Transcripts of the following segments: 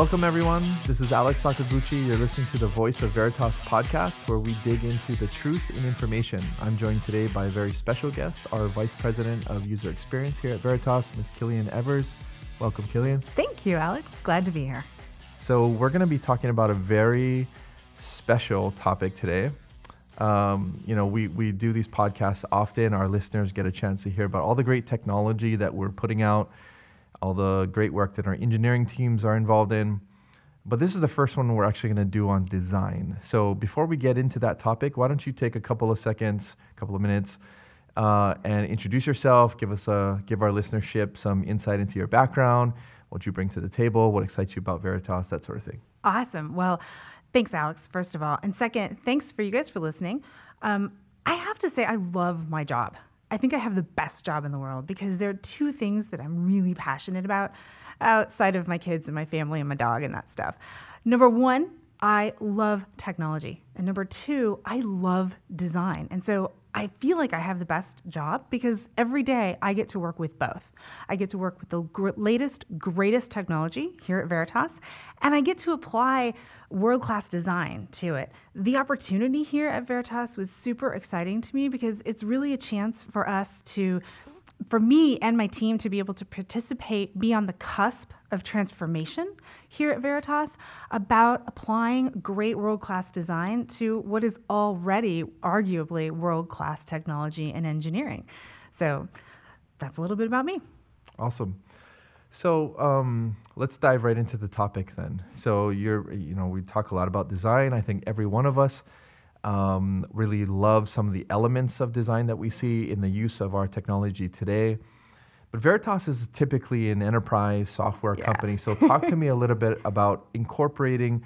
Welcome, everyone. This is Alex Sakaguchi. You're listening to the Voice of Veritas podcast, where we dig into the truth in information. I'm joined today by a very special guest, our Vice President of User Experience here at Veritas, Ms. Killian Evers. Welcome, Killian. Thank you, Alex. Glad to be here. So, we're going to be talking about a very special topic today. Um, you know, we, we do these podcasts often. Our listeners get a chance to hear about all the great technology that we're putting out all the great work that our engineering teams are involved in. But this is the first one we're actually going to do on design. So before we get into that topic, why don't you take a couple of seconds, a couple of minutes, uh, and introduce yourself, give us a give our listenership some insight into your background, what you bring to the table, what excites you about Veritas, that sort of thing. Awesome. Well, thanks, Alex. First of all, and second, thanks for you guys for listening. Um, I have to say, I love my job. I think I have the best job in the world because there are two things that I'm really passionate about outside of my kids and my family and my dog and that stuff. Number one, I love technology. And number two, I love design. And so I feel like I have the best job because every day I get to work with both. I get to work with the gr- latest, greatest technology here at Veritas, and I get to apply world class design to it. The opportunity here at Veritas was super exciting to me because it's really a chance for us to for me and my team to be able to participate, be on the cusp of transformation here at Veritas about applying great world class design to what is already arguably world class technology and engineering. So that's a little bit about me. Awesome. So um, let's dive right into the topic then. So you're, you know, we talk a lot about design. I think every one of us um, really love some of the elements of design that we see in the use of our technology today. But Veritas is typically an enterprise software yeah. company. So talk to me a little bit about incorporating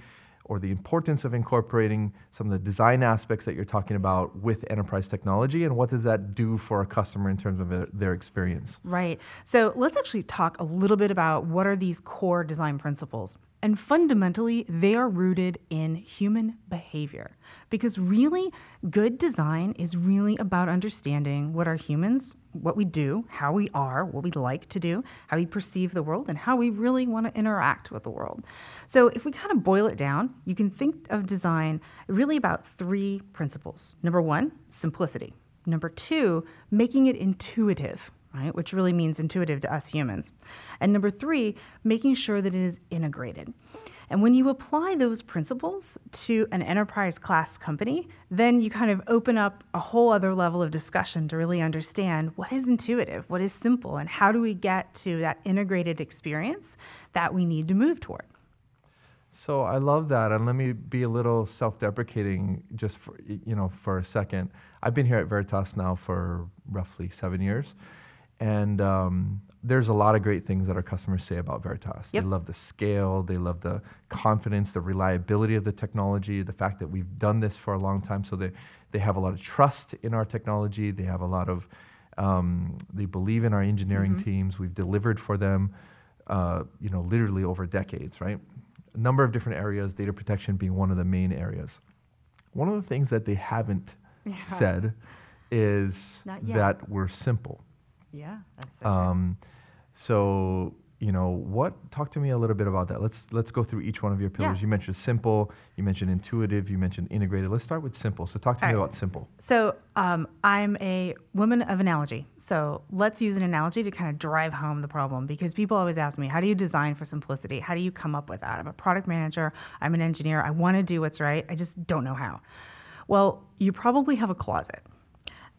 or the importance of incorporating some of the design aspects that you're talking about with enterprise technology and what does that do for a customer in terms of their experience right so let's actually talk a little bit about what are these core design principles and fundamentally, they are rooted in human behavior. Because really, good design is really about understanding what our humans, what we do, how we are, what we like to do, how we perceive the world, and how we really want to interact with the world. So, if we kind of boil it down, you can think of design really about three principles. Number one, simplicity. Number two, making it intuitive right? Which really means intuitive to us humans. And number three, making sure that it is integrated. And when you apply those principles to an enterprise class company, then you kind of open up a whole other level of discussion to really understand what is intuitive, what is simple, and how do we get to that integrated experience that we need to move toward. So I love that, and let me be a little self-deprecating just for you know for a second. I've been here at Veritas now for roughly seven years, and um, there's a lot of great things that our customers say about Veritas. Yep. They love the scale, they love the confidence, the reliability of the technology, the fact that we've done this for a long time. So they, they have a lot of trust in our technology. They have a lot of, um, they believe in our engineering mm-hmm. teams. We've delivered for them, uh, you know, literally over decades, right? A number of different areas, data protection being one of the main areas. One of the things that they haven't yeah. said is that we're simple yeah, that's so um, so you know what? Talk to me a little bit about that. Let's let's go through each one of your pillars. Yeah. You mentioned simple. You mentioned intuitive. You mentioned integrated. Let's start with simple. So talk to All me right. about simple. So um, I'm a woman of analogy. So let's use an analogy to kind of drive home the problem because people always ask me, how do you design for simplicity? How do you come up with that? I'm a product manager. I'm an engineer. I want to do what's right. I just don't know how. Well, you probably have a closet.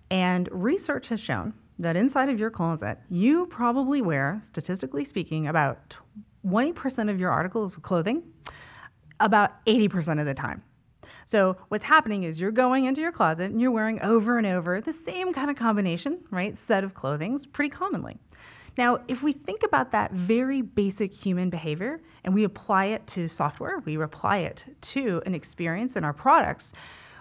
And research has shown that inside of your closet, you probably wear, statistically speaking, about 20% of your articles of clothing about 80% of the time. So what's happening is you're going into your closet and you're wearing over and over the same kind of combination, right, set of clothings pretty commonly. Now, if we think about that very basic human behavior and we apply it to software, we apply it to an experience in our products,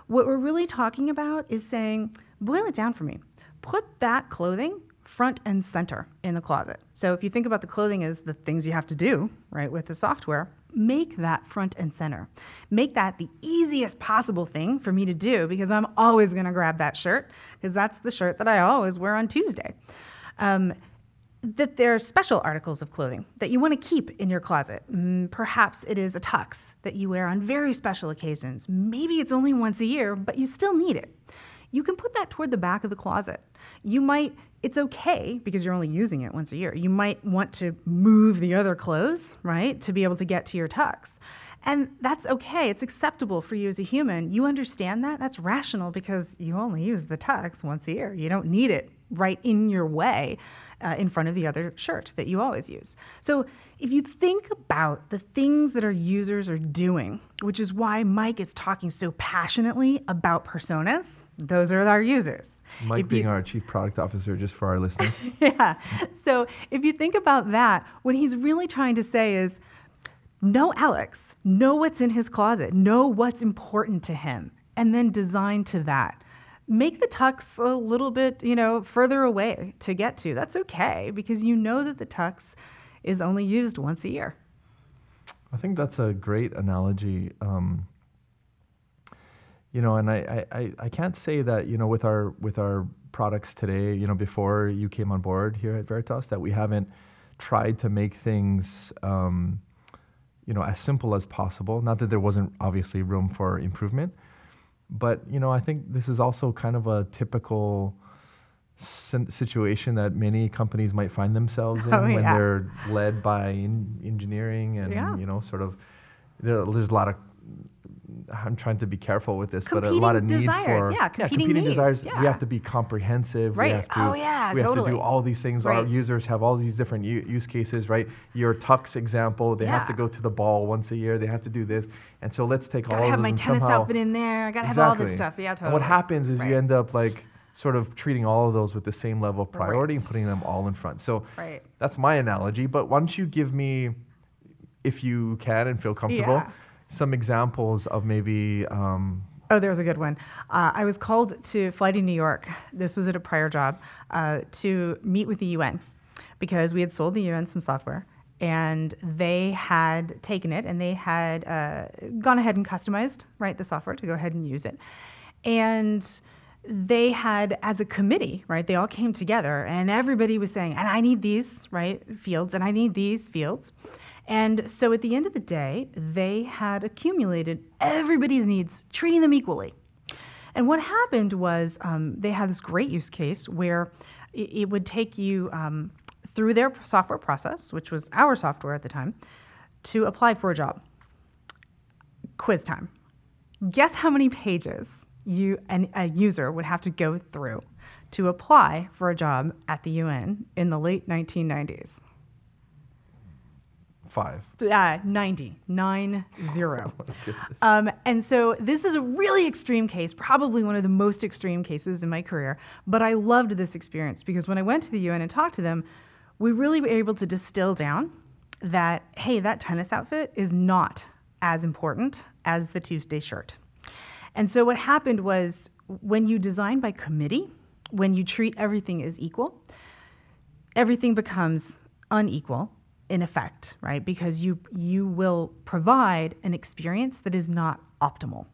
what we're really talking about is saying, boil it down for me put that clothing front and center in the closet. So if you think about the clothing as the things you have to do, right, with the software, make that front and center. Make that the easiest possible thing for me to do because I'm always going to grab that shirt because that's the shirt that I always wear on Tuesday. Um, that there are special articles of clothing that you want to keep in your closet. Mm, perhaps it is a tux that you wear on very special occasions. Maybe it's only once a year, but you still need it. You can put that toward the back of the closet. You might, it's okay because you're only using it once a year. You might want to move the other clothes, right, to be able to get to your tux. And that's okay. It's acceptable for you as a human. You understand that. That's rational because you only use the tux once a year. You don't need it right in your way uh, in front of the other shirt that you always use. So if you think about the things that our users are doing, which is why Mike is talking so passionately about personas, those are our users. Mike If being you- our chief product officer, just for our listeners. yeah. So if you think about that, what he's really trying to say is know Alex, know what's in his closet, know what's important to him, and then design to that. Make the tux a little bit, you know, further away to get to. That's okay because you know that the tux is only used once a year. I think that's a great analogy. Um, you know, and I, I, I, can't say that, you know, with our with our products today, you know, before you came on board here at Veritas, that we haven't tried to make things um, you know, as simple as possible. Not that there wasn't obviously room for improvement, but you know, I think this is also kind of a typical situation that many companies might find themselves in Oh, when yeah. they're led by in- engineering and Yeah. you know, sort of there, there's a lot of I'm trying to be careful with this, but a lot of Competing need desires, for yeah, competing needs, desires. We have to be comprehensive. Right. We have to, Oh, yeah, we have to do all these things. Right. Our users have all these different u- use cases, right? Your tux example, they have to go to the ball once a year. They have to do this, and so let's take Gotta all have of my tennis somehow, outfit in there. I gotta have all this stuff. Yeah, totally. And what happens is Right. you end up like sort of treating all of those with the same level of priority and putting them all in front. So Right. that's my analogy. But why don't you give me, if you can and feel comfortable, Yeah. Some examples of maybe. Um, Oh, there's a good one. Uh, I was called to fly to New York. This was at a prior job uh, to meet with the UN because we had sold the UN some software and they had taken it and they had uh, gone ahead and customized right the software to go ahead and use it. And they had, as a committee, right, they all came together and everybody was saying, and I need these, right, fields, and I need these fields. And so at the end of the day, they had accumulated everybody's needs, treating them equally. And what happened was um, they had this great use case where it, would take you um, through their software process, which was our software at the time, to apply for a job. Quiz time. Guess how many pages you an, a user would have to go through to apply for a job at the UN in the late 1990s? Five. Uh, 90, nine zero. Oh. Um, and so this is a really extreme case, probably one of the most extreme cases in my career. But I loved this experience because when I went to the UN and talked to them, we really were able to distill down that, hey, that tennis outfit is not as important as the Tuesday shirt. And so what happened was when you design by committee, when you treat everything as equal, everything becomes unequal in effect, right? Because you you will provide an experience that is not optimal.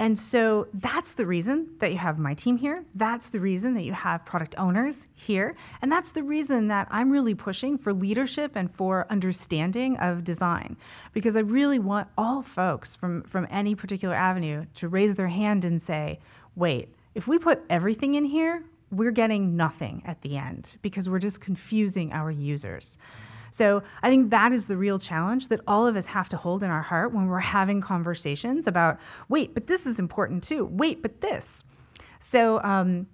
And so that's the reason that you have my team here. That's the reason that you have product owners here. And that's the reason that I'm really pushing for leadership and for understanding of design. Because I really want all folks from, from any particular avenue to raise their hand and say, wait, if we put everything in here, we're getting nothing at the end because we're just confusing our users. So I think that is the real challenge that all of us have to hold in our heart when we're having conversations about, wait, but this is important too. Wait, but this. So um,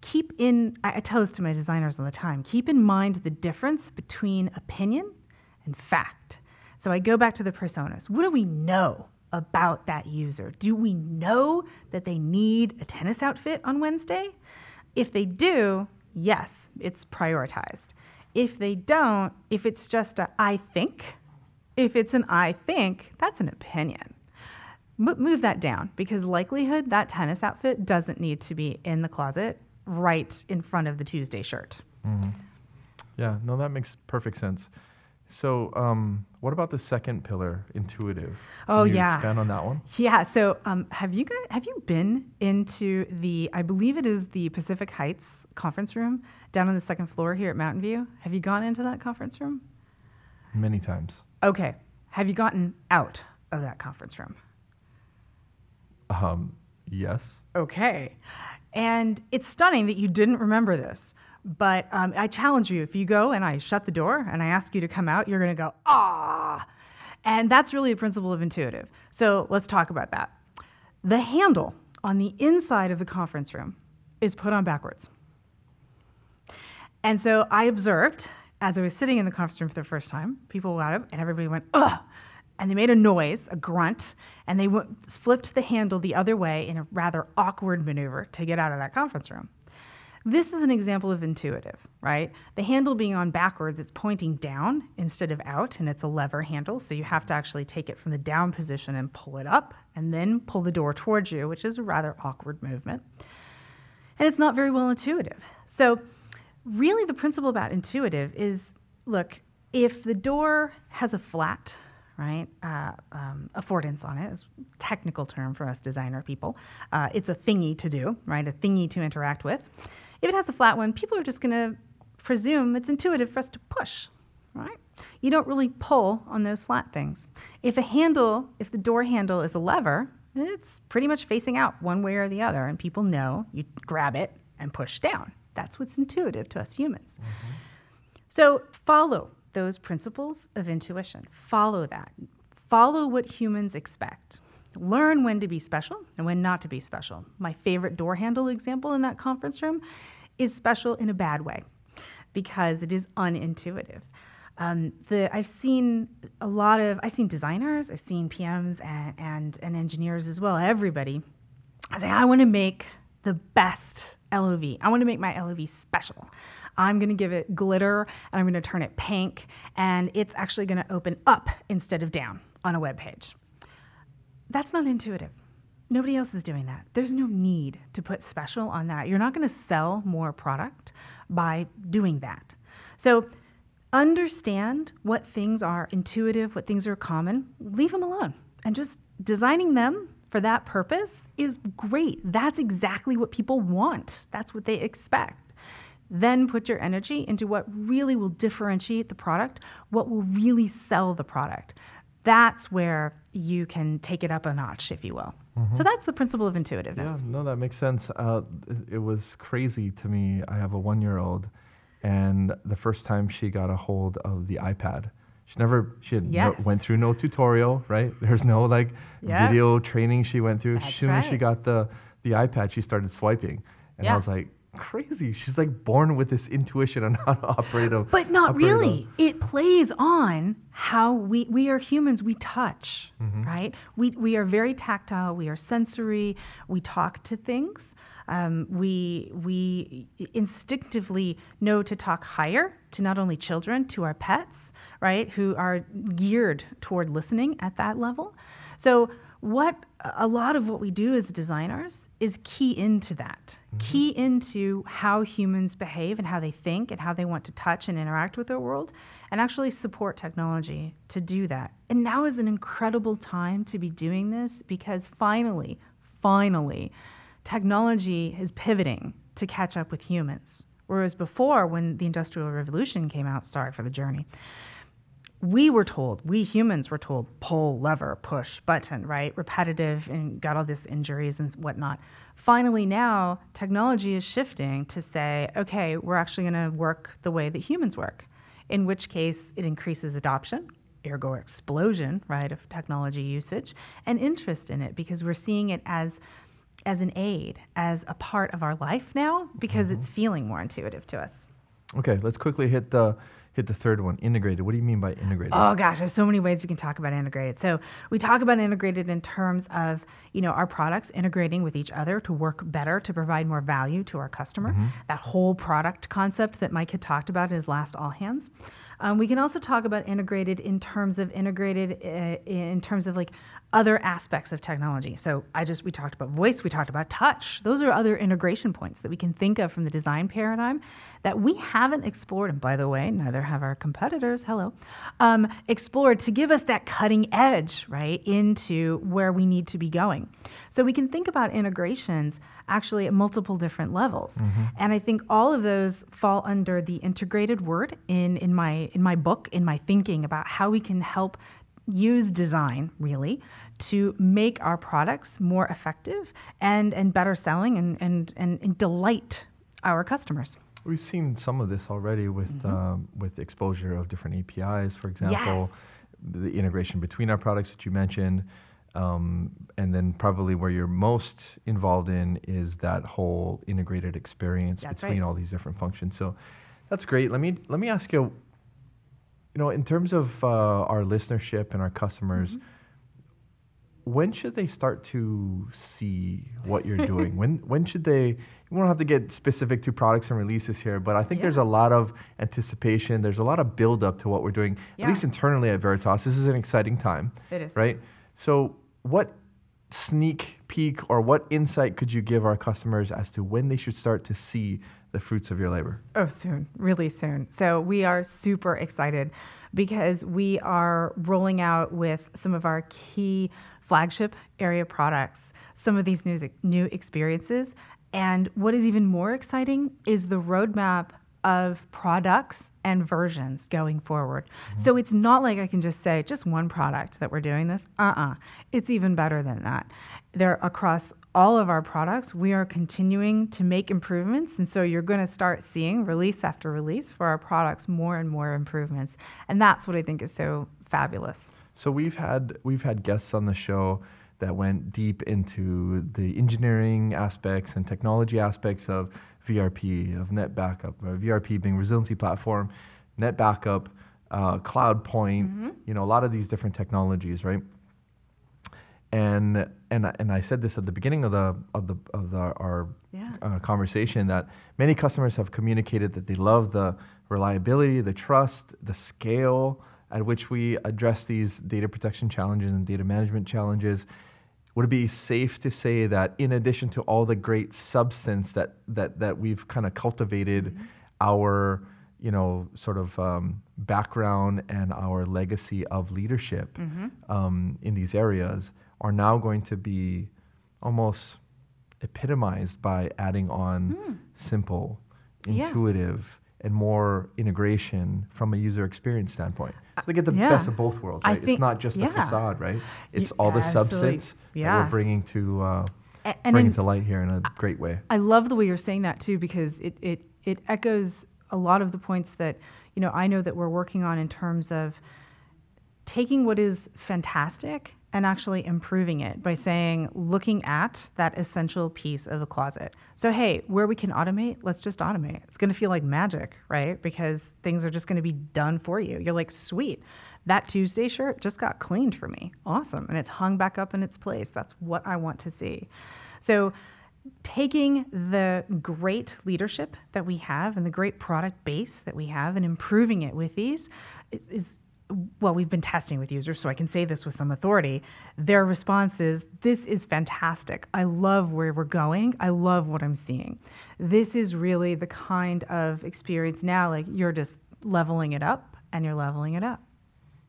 keep in, I, I tell this to my designers all the time, keep in mind the difference between opinion and fact. So I go back to the personas. What do we know about that user? Do we know that they need a tennis outfit on Wednesday? If they do, yes, it's prioritized. If they don't, if it's just a I think, if it's an I think, that's an opinion. Mo- move that down because likelihood that tennis outfit doesn't need to be in the closet right in front of the Tuesday shirt. Mhm. Yeah, no, that makes perfect sense. So, um, what about the second pillar, intuitive? Oh, Can you yeah. Expand on that one. Yeah. So, um, have you guys, have you been into the? I believe it is the Pacific Heights conference room down on the second floor here at Mountain View. Have you gone into that conference room? Many times. Okay. Have you gotten out of that conference room? Um, yes. Okay. And it's stunning that you didn't remember this. But um, I challenge you if you go and I shut the door and I ask you to come out, you're going to go, ah. And that's really a principle of intuitive. So let's talk about that. The handle on the inside of the conference room is put on backwards. And so I observed as I was sitting in the conference room for the first time, people got up and everybody went, ugh. And they made a noise, a grunt, and they went, flipped the handle the other way in a rather awkward maneuver to get out of that conference room. This is an example of intuitive, right? The handle being on backwards, it's pointing down instead of out, and it's a lever handle. So you have to actually take it from the down position and pull it up, and then pull the door towards you, which is a rather awkward movement. And it's not very well intuitive. So, really, the principle about intuitive is look, if the door has a flat, right, uh, um, affordance on it is a technical term for us designer people. Uh, it's a thingy to do, right, a thingy to interact with. If it has a flat one, people are just going to presume it's intuitive for us to push, right? You don't really pull on those flat things. If a handle, if the door handle is a lever, it's pretty much facing out one way or the other, and people know you grab it and push down. That's what's intuitive to us humans. Mm-hmm. So follow those principles of intuition. Follow that. Follow what humans expect. Learn when to be special and when not to be special. My favorite door handle example in that conference room is special in a bad way because it is unintuitive. Um, the, I've seen a lot of, I've seen designers, I've seen PMs and, and, and engineers as well, everybody. I say, I want to make the best LOV. I want to make my LOV special. I'm going to give it glitter and I'm going to turn it pink, and it's actually going to open up instead of down on a web page. That's not intuitive. Nobody else is doing that. There's no need to put special on that. You're not going to sell more product by doing that. So understand what things are intuitive, what things are common, leave them alone. And just designing them for that purpose is great. That's exactly what people want, that's what they expect. Then put your energy into what really will differentiate the product, what will really sell the product that's where you can take it up a notch, if you will. Mm-hmm. So that's the principle of intuitiveness. Yeah, no, that makes sense. Uh, it was crazy to me. I have a one year old, and the first time she got a hold of the iPad, she never she had yes. no, went through no tutorial, right? There's no like yep. video training she went through. That's as soon right. as she got the the iPad, she started swiping, and yeah. I was like, crazy. She's like born with this intuition on how to operate a. But not really. A, it plays on how we we are humans. We touch, mm-hmm. right? We we are very tactile. We are sensory. We talk to things. Um, we we instinctively know to talk higher to not only children to our pets, right? Who are geared toward listening at that level. So what a lot of what we do as designers is key into that, mm-hmm. key into how humans behave and how they think and how they want to touch and interact with their world, and actually support technology to do that. And now is an incredible time to be doing this because finally, finally, technology is pivoting to catch up with humans. Whereas before, when the Industrial Revolution came out, sorry for the journey, we were told, we humans were told, pull, lever, push, button, right? Repetitive and got all these injuries and whatnot. Finally, now technology is shifting to say, okay, we're actually going to work the way that humans work, in which case it increases adoption, ergo explosion, right, of technology usage and interest in it because we're seeing it as as an aid, as a part of our life now because mm-hmm. it's feeling more intuitive to us. Okay, let's quickly hit the hit the third one integrated. What do you mean by integrated? Oh gosh there's so many ways we can talk about integrated. So we talk about integrated in terms of you know our products integrating with each other to work better to provide more value to our customer. Mm-hmm. that whole product concept that mike had talked about in his last all hands um, we can also talk about integrated in terms of integrated uh, in terms of like other aspects of technology. So I just we talked about voice, we talked about touch. Those are other integration points that we can think of from the design paradigm that we haven't explored. And by the way, neither have our competitors, hello, um, explored to give us that cutting edge, right, into where we need to be going. So we can think about integrations actually at multiple different levels. Mm-hmm. And I think all of those fall under the integrated word in, in my in my book, in my thinking about how we can help use design really to make our products more effective and, and better selling and, and, and, and delight our customers. We've seen some of this already with mm-hmm. um, with exposure of different APIs, for example, yes. the integration between our products, which you mentioned, um, and then probably where you're most involved in is that whole integrated experience that's between right. all these different functions. So that's great. Let me let me ask you you know, in terms of uh, our listenership and our customers, mm-hmm. when should they start to see what you're doing? when when should they? You won't have to get specific to products and releases here, but I think yeah. there's a lot of anticipation. There's a lot of build up to what we're doing, yeah. at least internally at Veritas. This is an exciting time. It is. Right? So, what sneak peek or what insight could you give our customers as to when they should start to see the fruits of your labor? Oh, soon, really soon. So we are super excited because we are rolling out with some of our key flagship area products some of these new, new experiences. And what is even more exciting is the roadmap of products and versions going forward. Mm-hmm. So it's not like I can just say just one product that we're doing this. Uh-uh. It's even better than that. They're across all of our products, we are continuing to make improvements. And so you're going to start seeing release after release for our products more and more improvements. And that's what I think is so fabulous. So we've had we've had guests on the show that went deep into the engineering aspects and technology aspects of VRP, of NetBackup, VRP being resiliency platform, NetBackup, uh, CloudPoint, mm-hmm. you know, a lot of these different technologies, right? And and and I said this at the beginning of the of the of the, our yeah. uh, conversation that many customers have communicated that they love the reliability, the trust, the scale at which we address these data protection challenges and data management challenges would it be safe to say that in addition to all the great substance that that that we've kind of cultivated mm-hmm. our you know sort of um, background and our legacy of leadership mm-hmm. um, in these areas are now going to be almost epitomized by adding on mm. simple intuitive and more integration from a user experience standpoint. So they get the yeah. best of both worlds, right? Think, it's not just yeah. the facade, right? It's you, all the substance yeah. that we're bringing to uh, and bringing in, to light here in a great way. I love the way you're saying that too, because it it it echoes a lot of the points that you know I know that we're working on in terms of taking what is fantastic and actually improving it by saying, looking at that essential piece of the closet. So, hey, where we can automate, let's just automate. It's going to feel like magic, right? Because things are just going to be done for you. You're like, sweet, that Tuesday shirt just got cleaned for me. Awesome. And it's hung back up in its place. That's what I want to see. So, taking the great leadership that we have and the great product base that we have and improving it with these is, is well, we've been testing with users, so I can say this with some authority. Their response is, This is fantastic. I love where we're going. I love what I'm seeing. This is really the kind of experience now, like you're just leveling it up and you're leveling it up.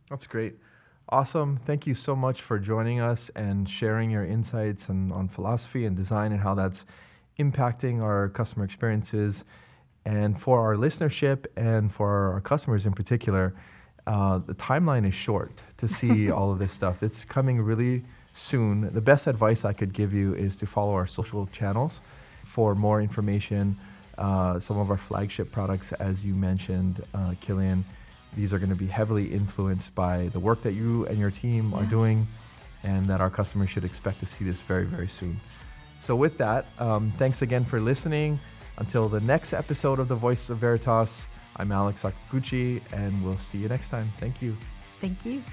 That's great. Awesome. Thank you so much for joining us and sharing your insights and, on philosophy and design and how that's impacting our customer experiences. And for our listenership and for our customers in particular, uh, the timeline is short to see all of this stuff. It's coming really soon. The best advice I could give you is to follow our social channels for more information. Uh, some of our flagship products, as you mentioned, uh, Killian, these are going to be heavily influenced by the work that you and your team yeah. are doing, and that our customers should expect to see this very, very soon. So, with that, um, thanks again for listening. Until the next episode of The Voice of Veritas. I'm Alex Sakaguchi, and we'll see you next time. Thank you. Thank you.